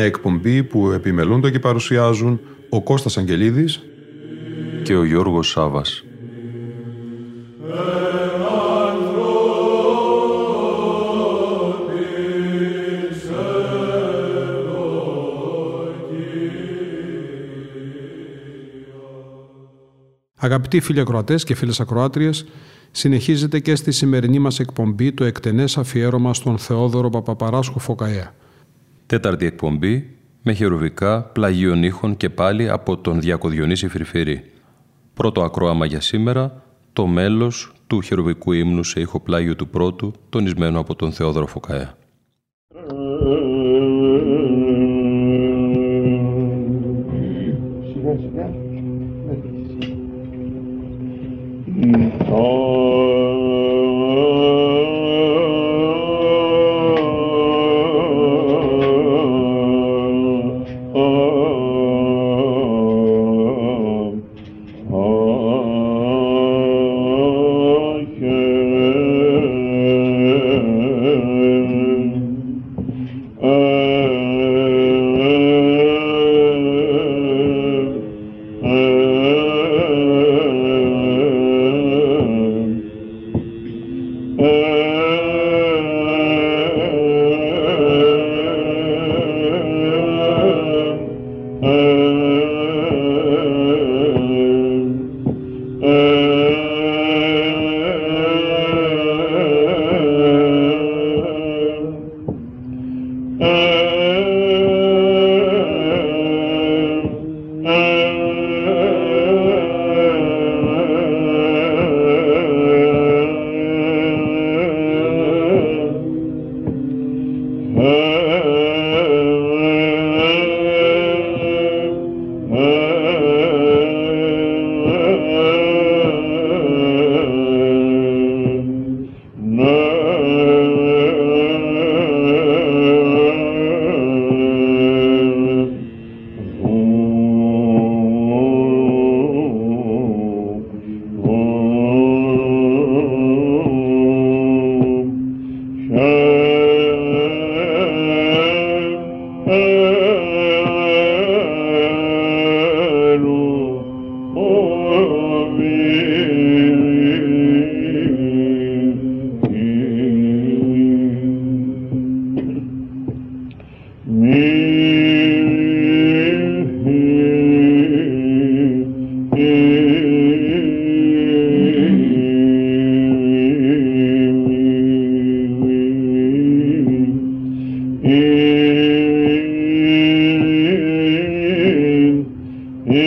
Μια εκπομπή που επιμελούνται και παρουσιάζουν ο Κώστας Αγγελίδης και ο Γιώργος Σάβας. Αγαπητοί φίλοι ακροατές και φίλες ακροάτριες, συνεχίζεται και στη σημερινή μας εκπομπή το εκτενές αφιέρωμα στον Θεόδωρο Παπαπαράσχο Φωκαέα. Τέταρτη εκπομπή με χερουβικά πλαγίων ήχων και πάλι από τον Διακοδιονύση Φρυφυρή. Πρώτο ακρόαμα για σήμερα, το μέλος του χερουβικού ύμνου σε ήχο πλάγιο του πρώτου, τονισμένο από τον Θεόδωρο Φωκαέα.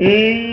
E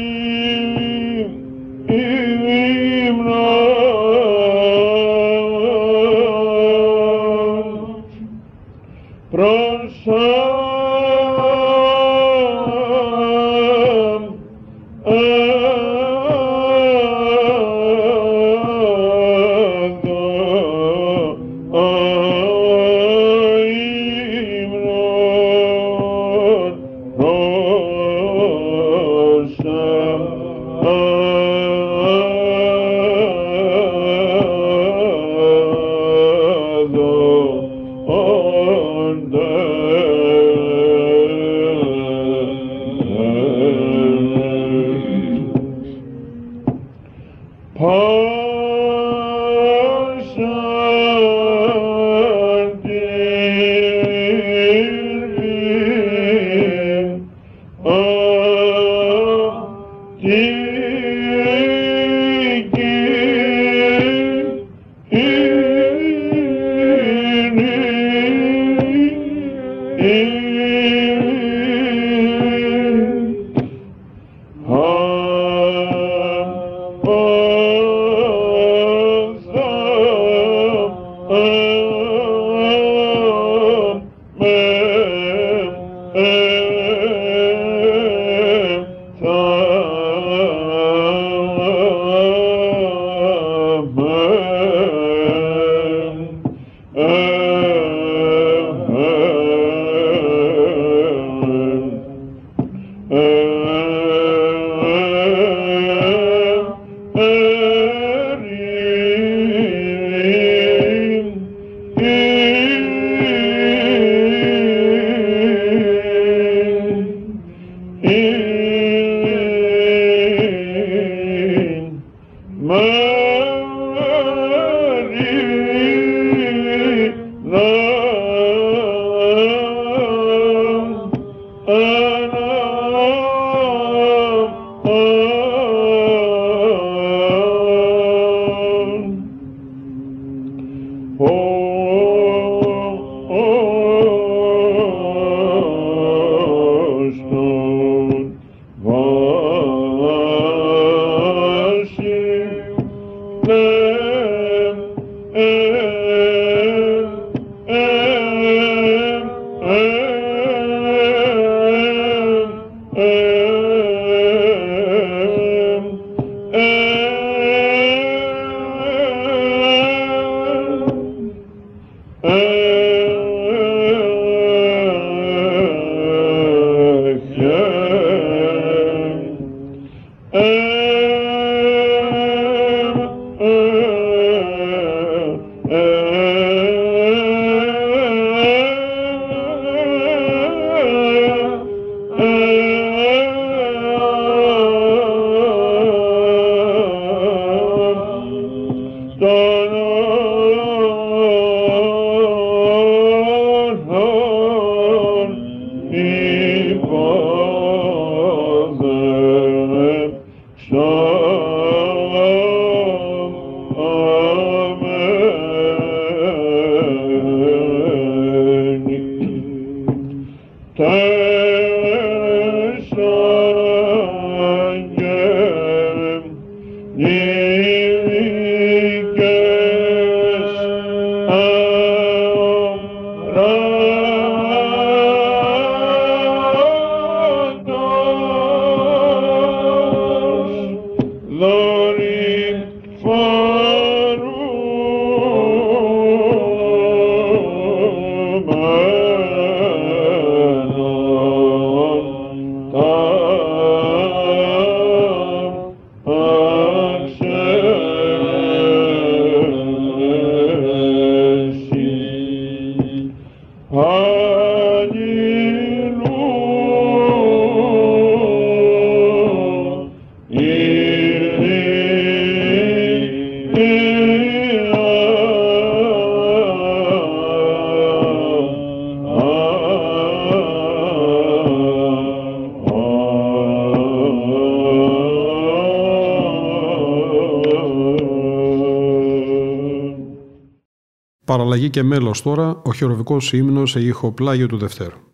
Turn και μέλος τώρα ο χειροβικός ύμνος σε ήχο πλάγιο του Δευτέρου.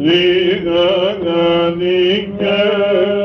Liga, Liga,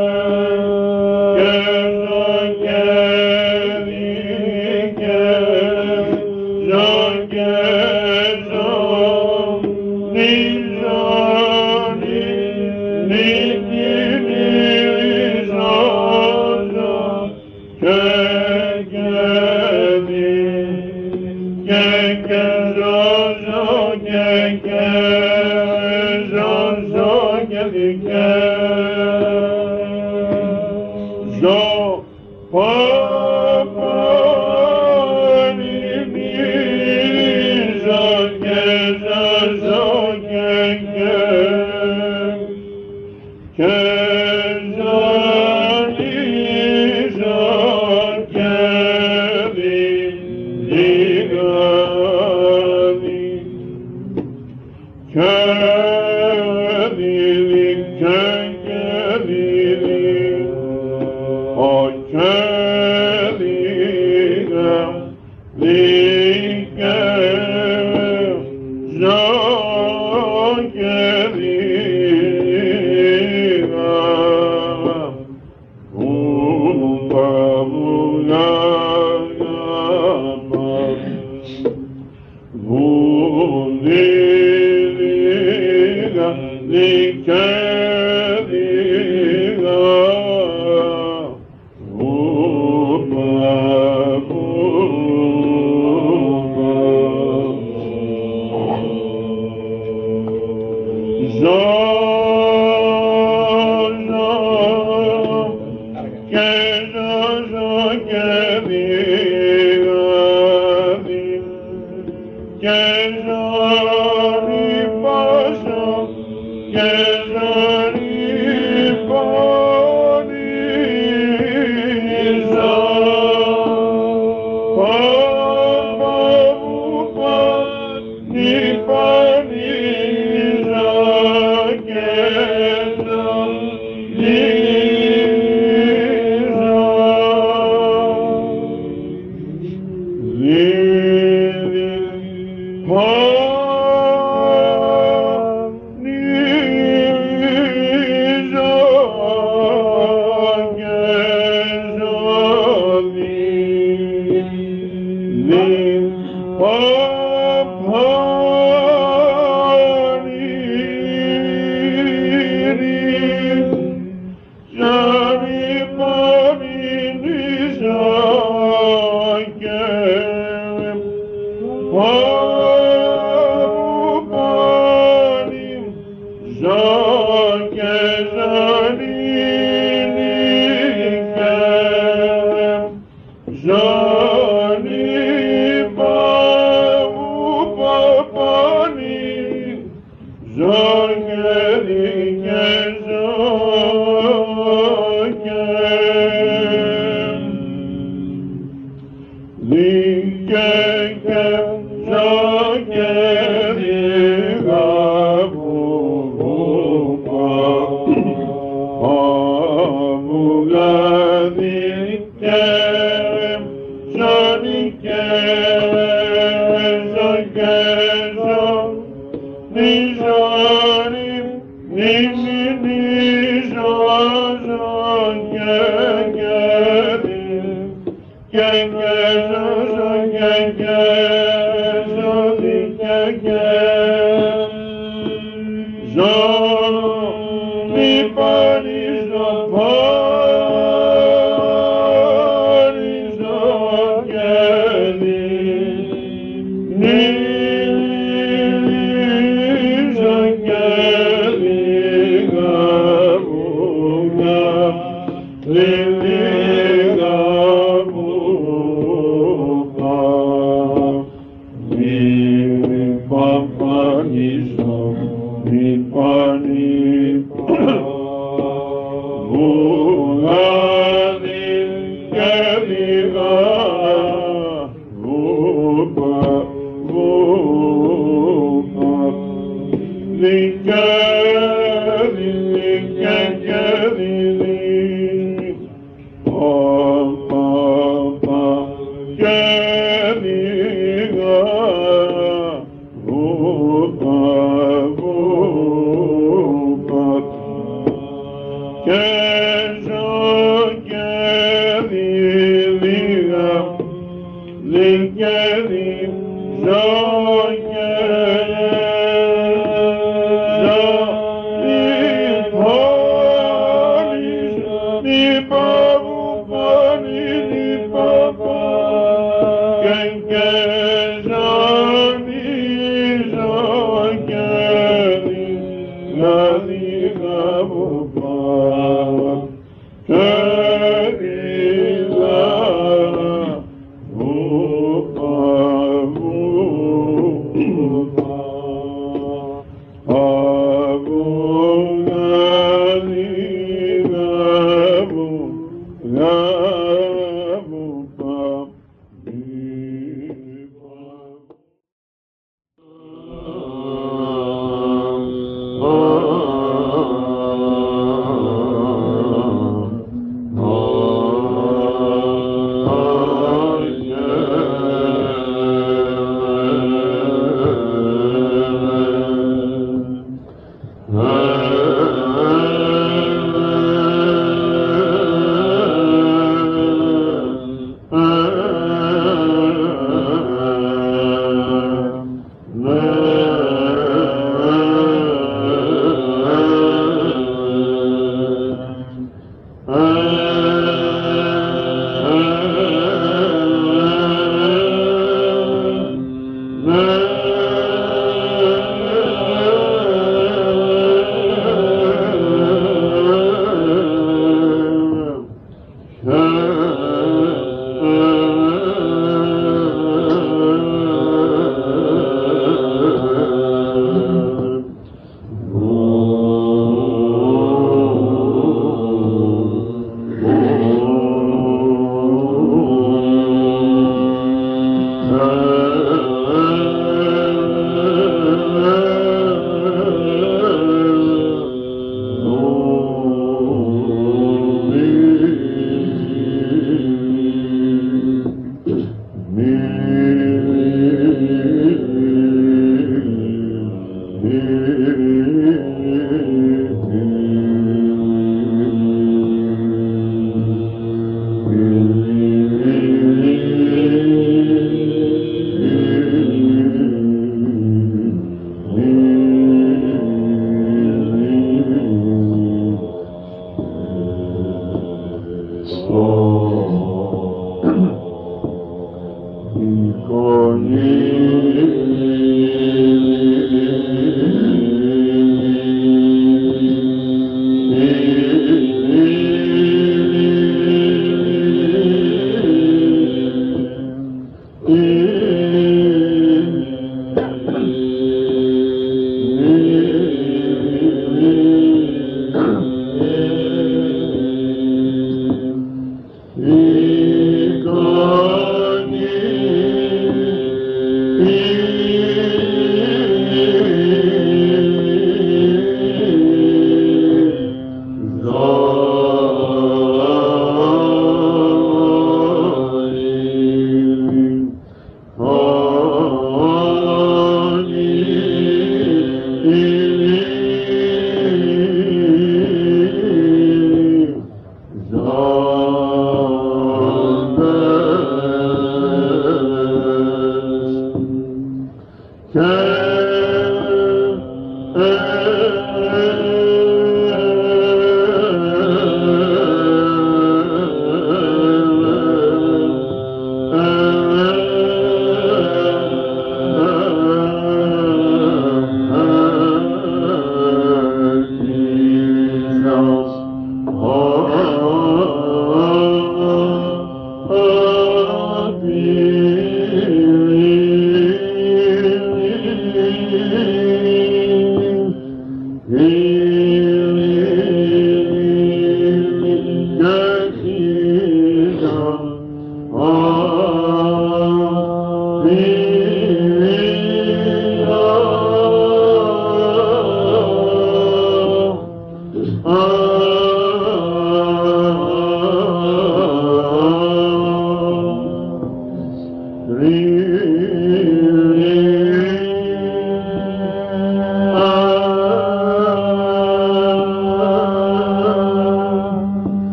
Cel din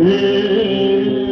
Amen.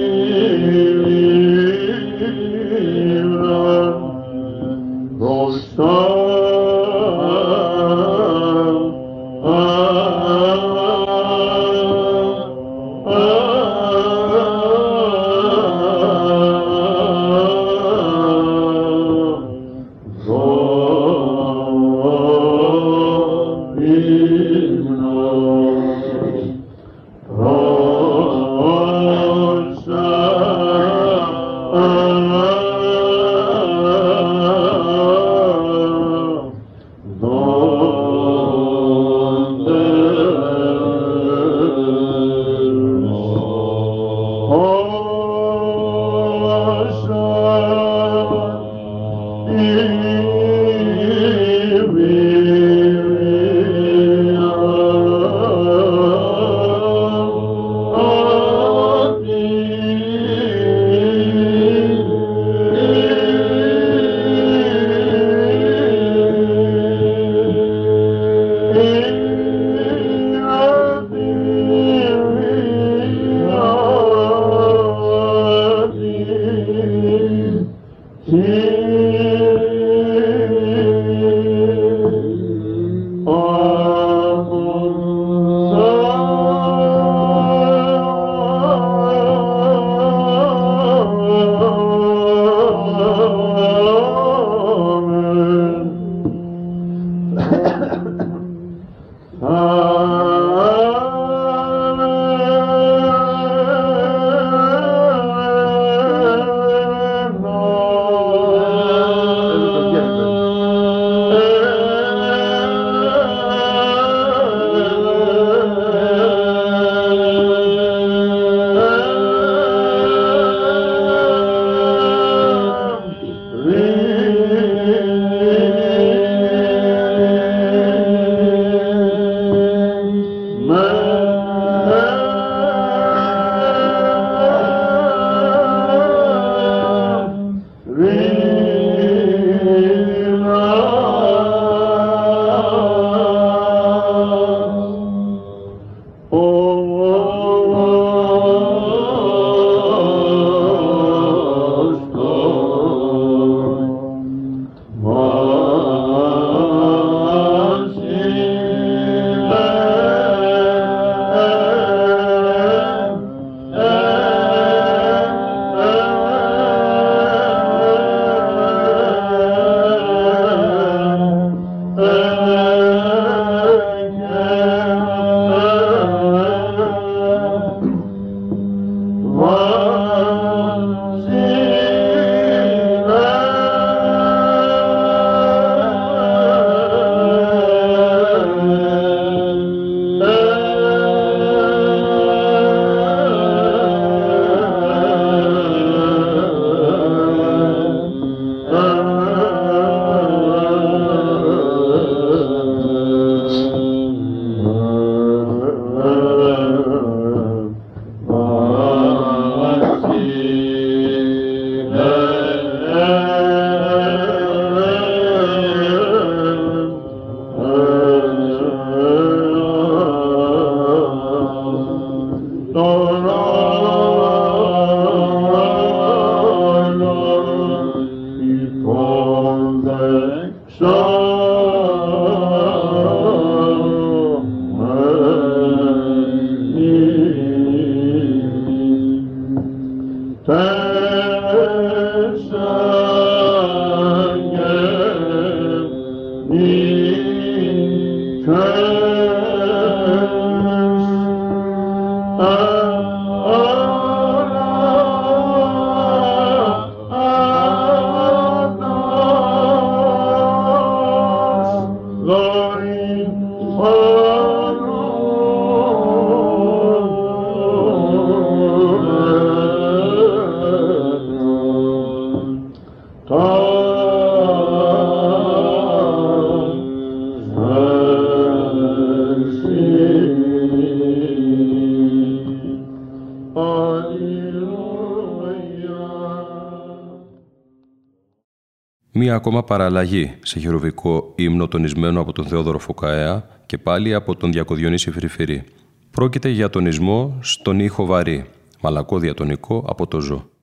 Ακόμα παραλλαγή σε χειροβικό ύμνο τονισμένο από τον Θεόδωρο Φωκαέα και πάλι από τον Διακοδιονύση Φρυφυρή. Πρόκειται για τονισμό στον ήχο βαρύ, μαλακό διατονικό από το ζω.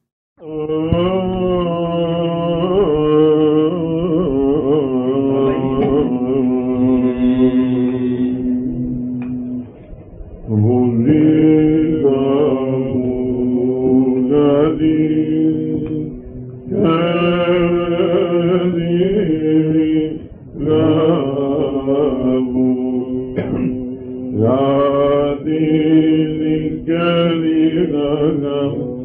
Amen.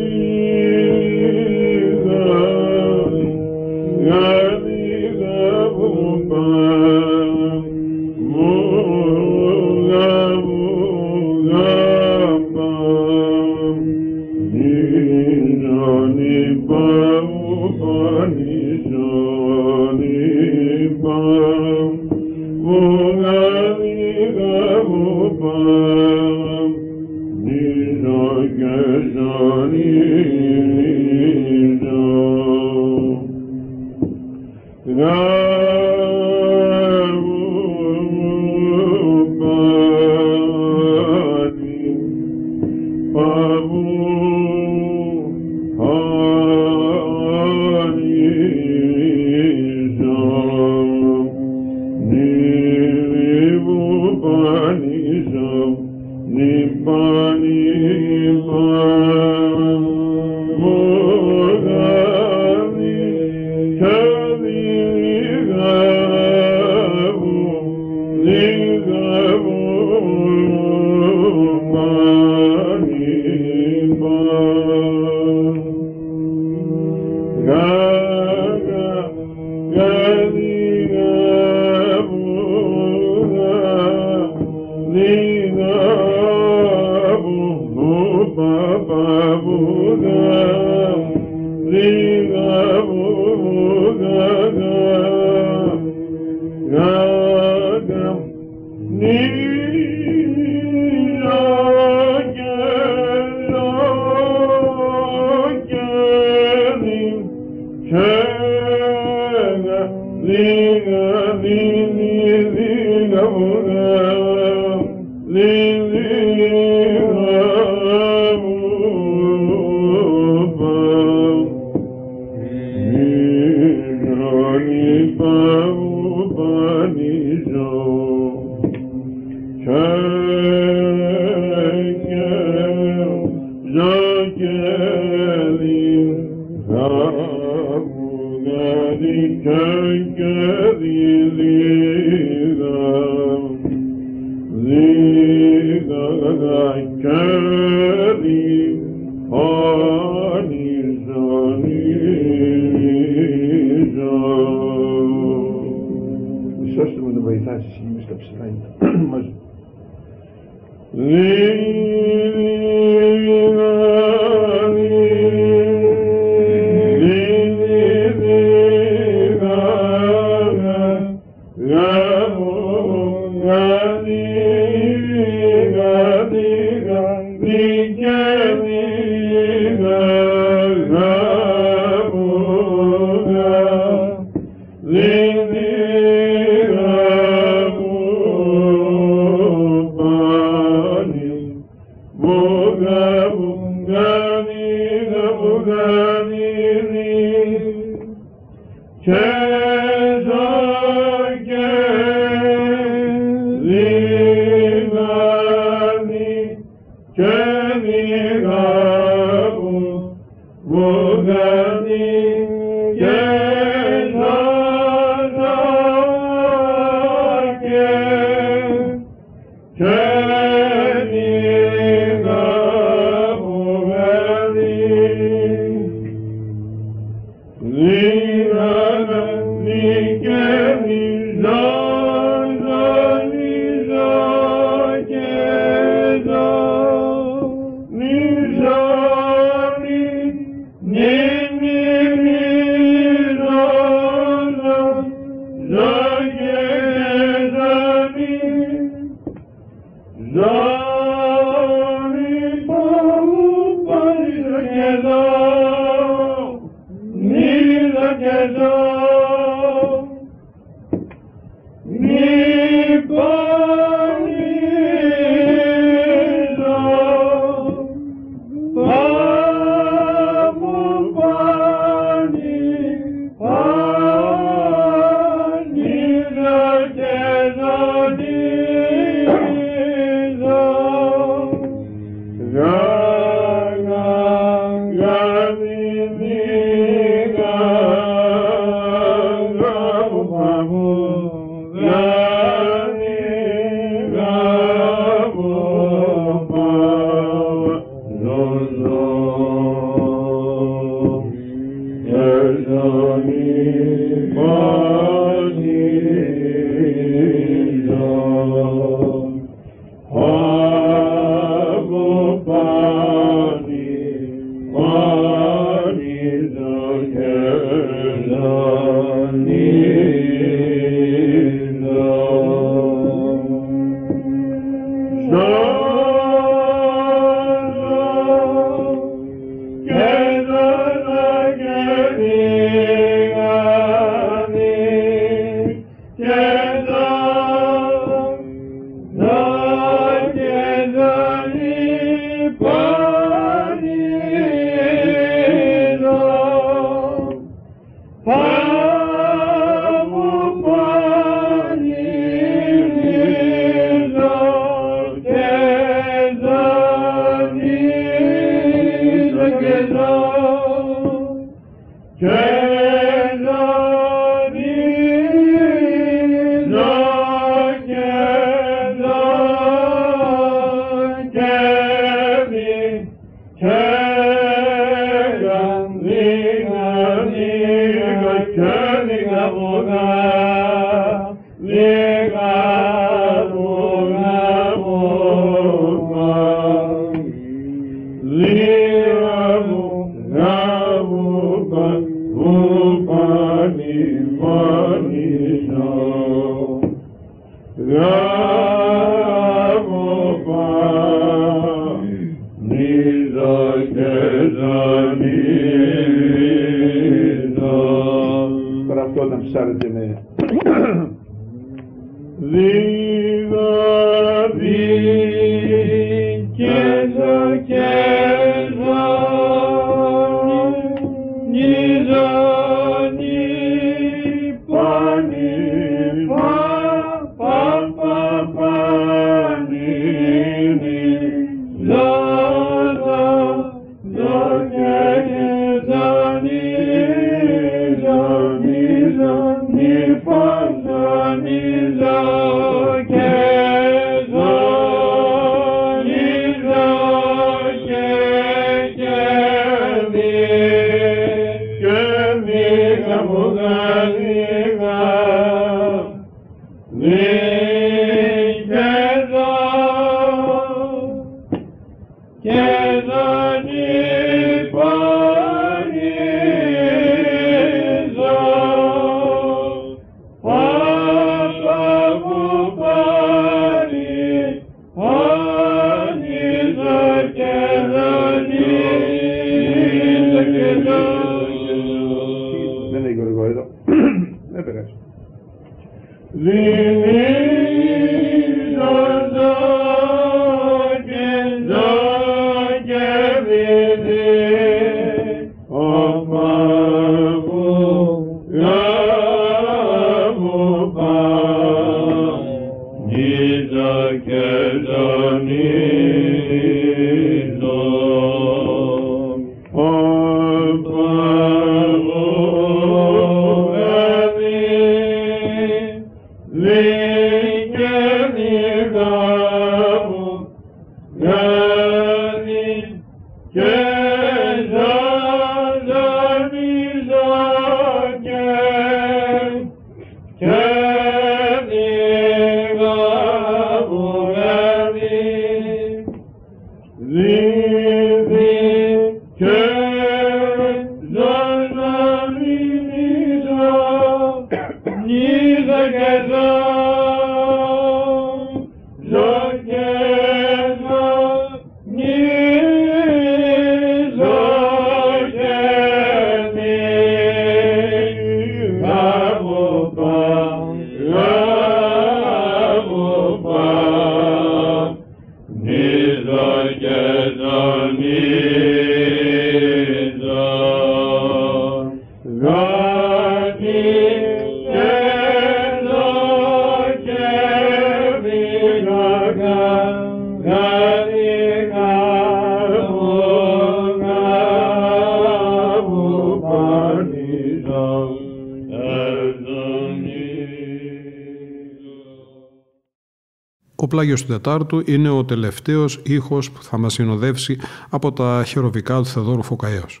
Πλάγιος του Τετάρτου είναι ο τελευταίος ήχος που θα μας συνοδεύσει από τα χεροβικά του Θεοδόρου Φωκαέως.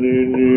ni ni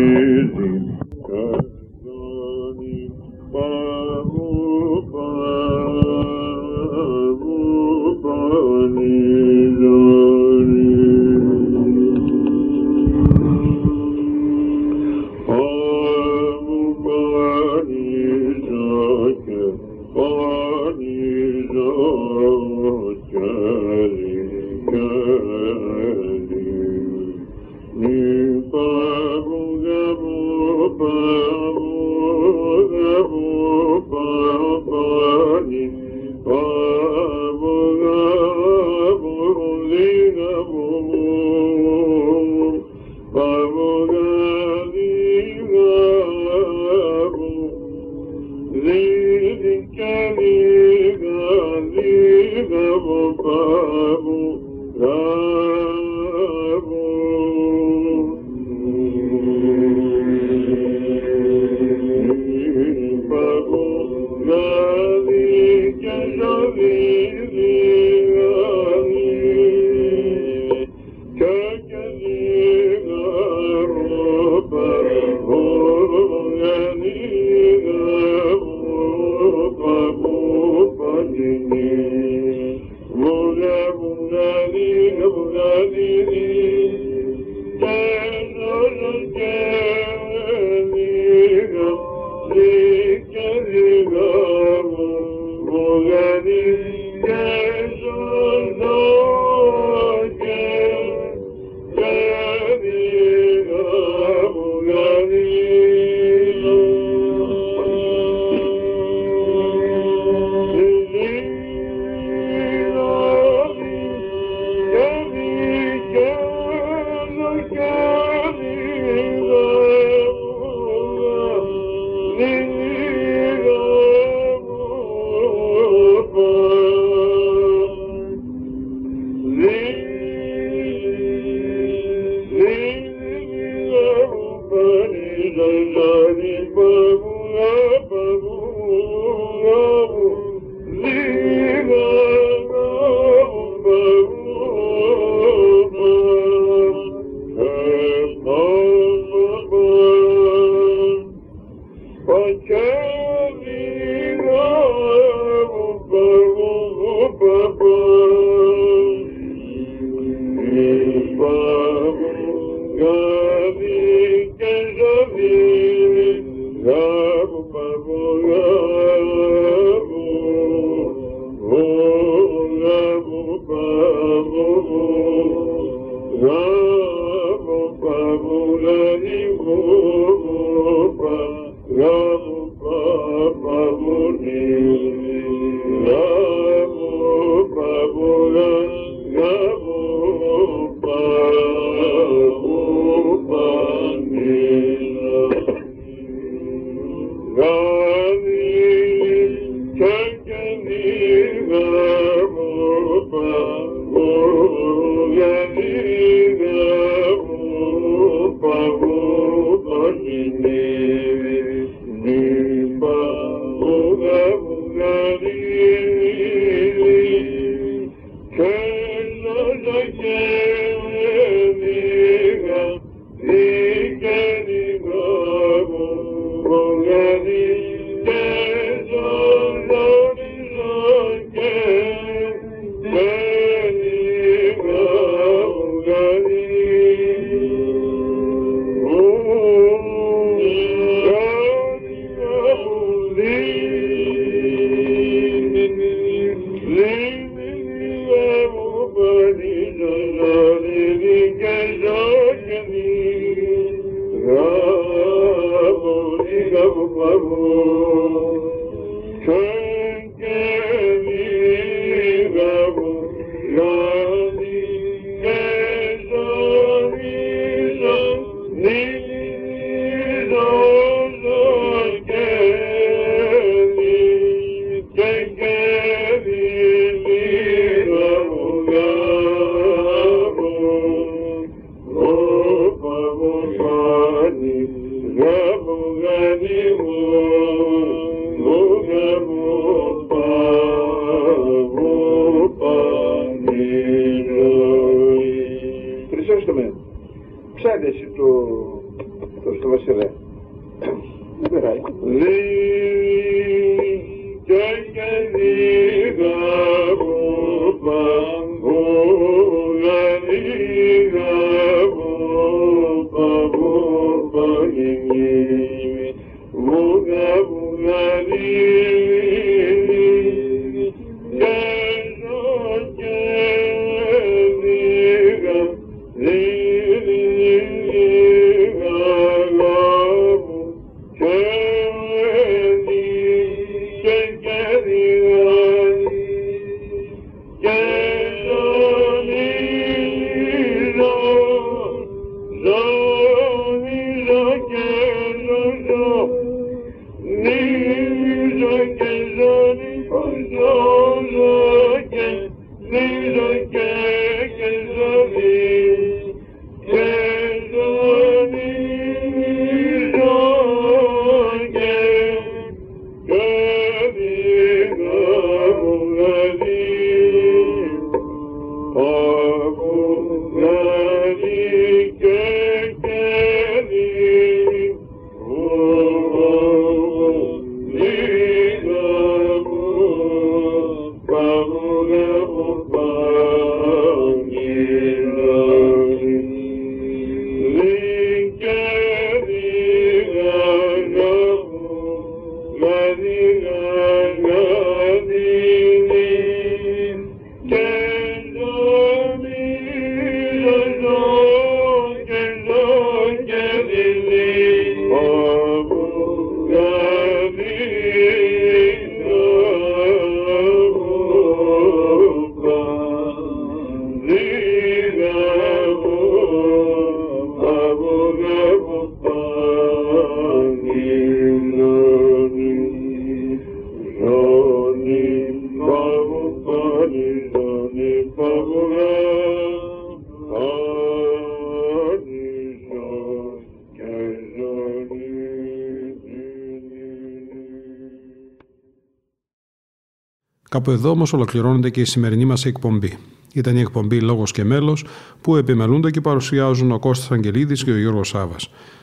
Κάπου εδώ όμως ολοκληρώνεται και η σημερινή μας εκπομπή. Ήταν η εκπομπή Λόγος και Μέλος που επιμελούνται και παρουσιάζουν ο Κώστας Αγγελίδης και ο Γιώργος Σάβα.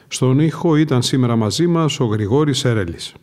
Στον ήχο ήταν σήμερα μαζί μας ο Γρηγόρης Σερέλης.